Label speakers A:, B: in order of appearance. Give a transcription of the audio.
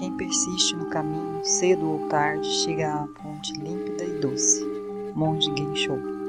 A: Quem persiste no caminho, cedo ou tarde, chega à ponte límpida e doce. Monge Genshou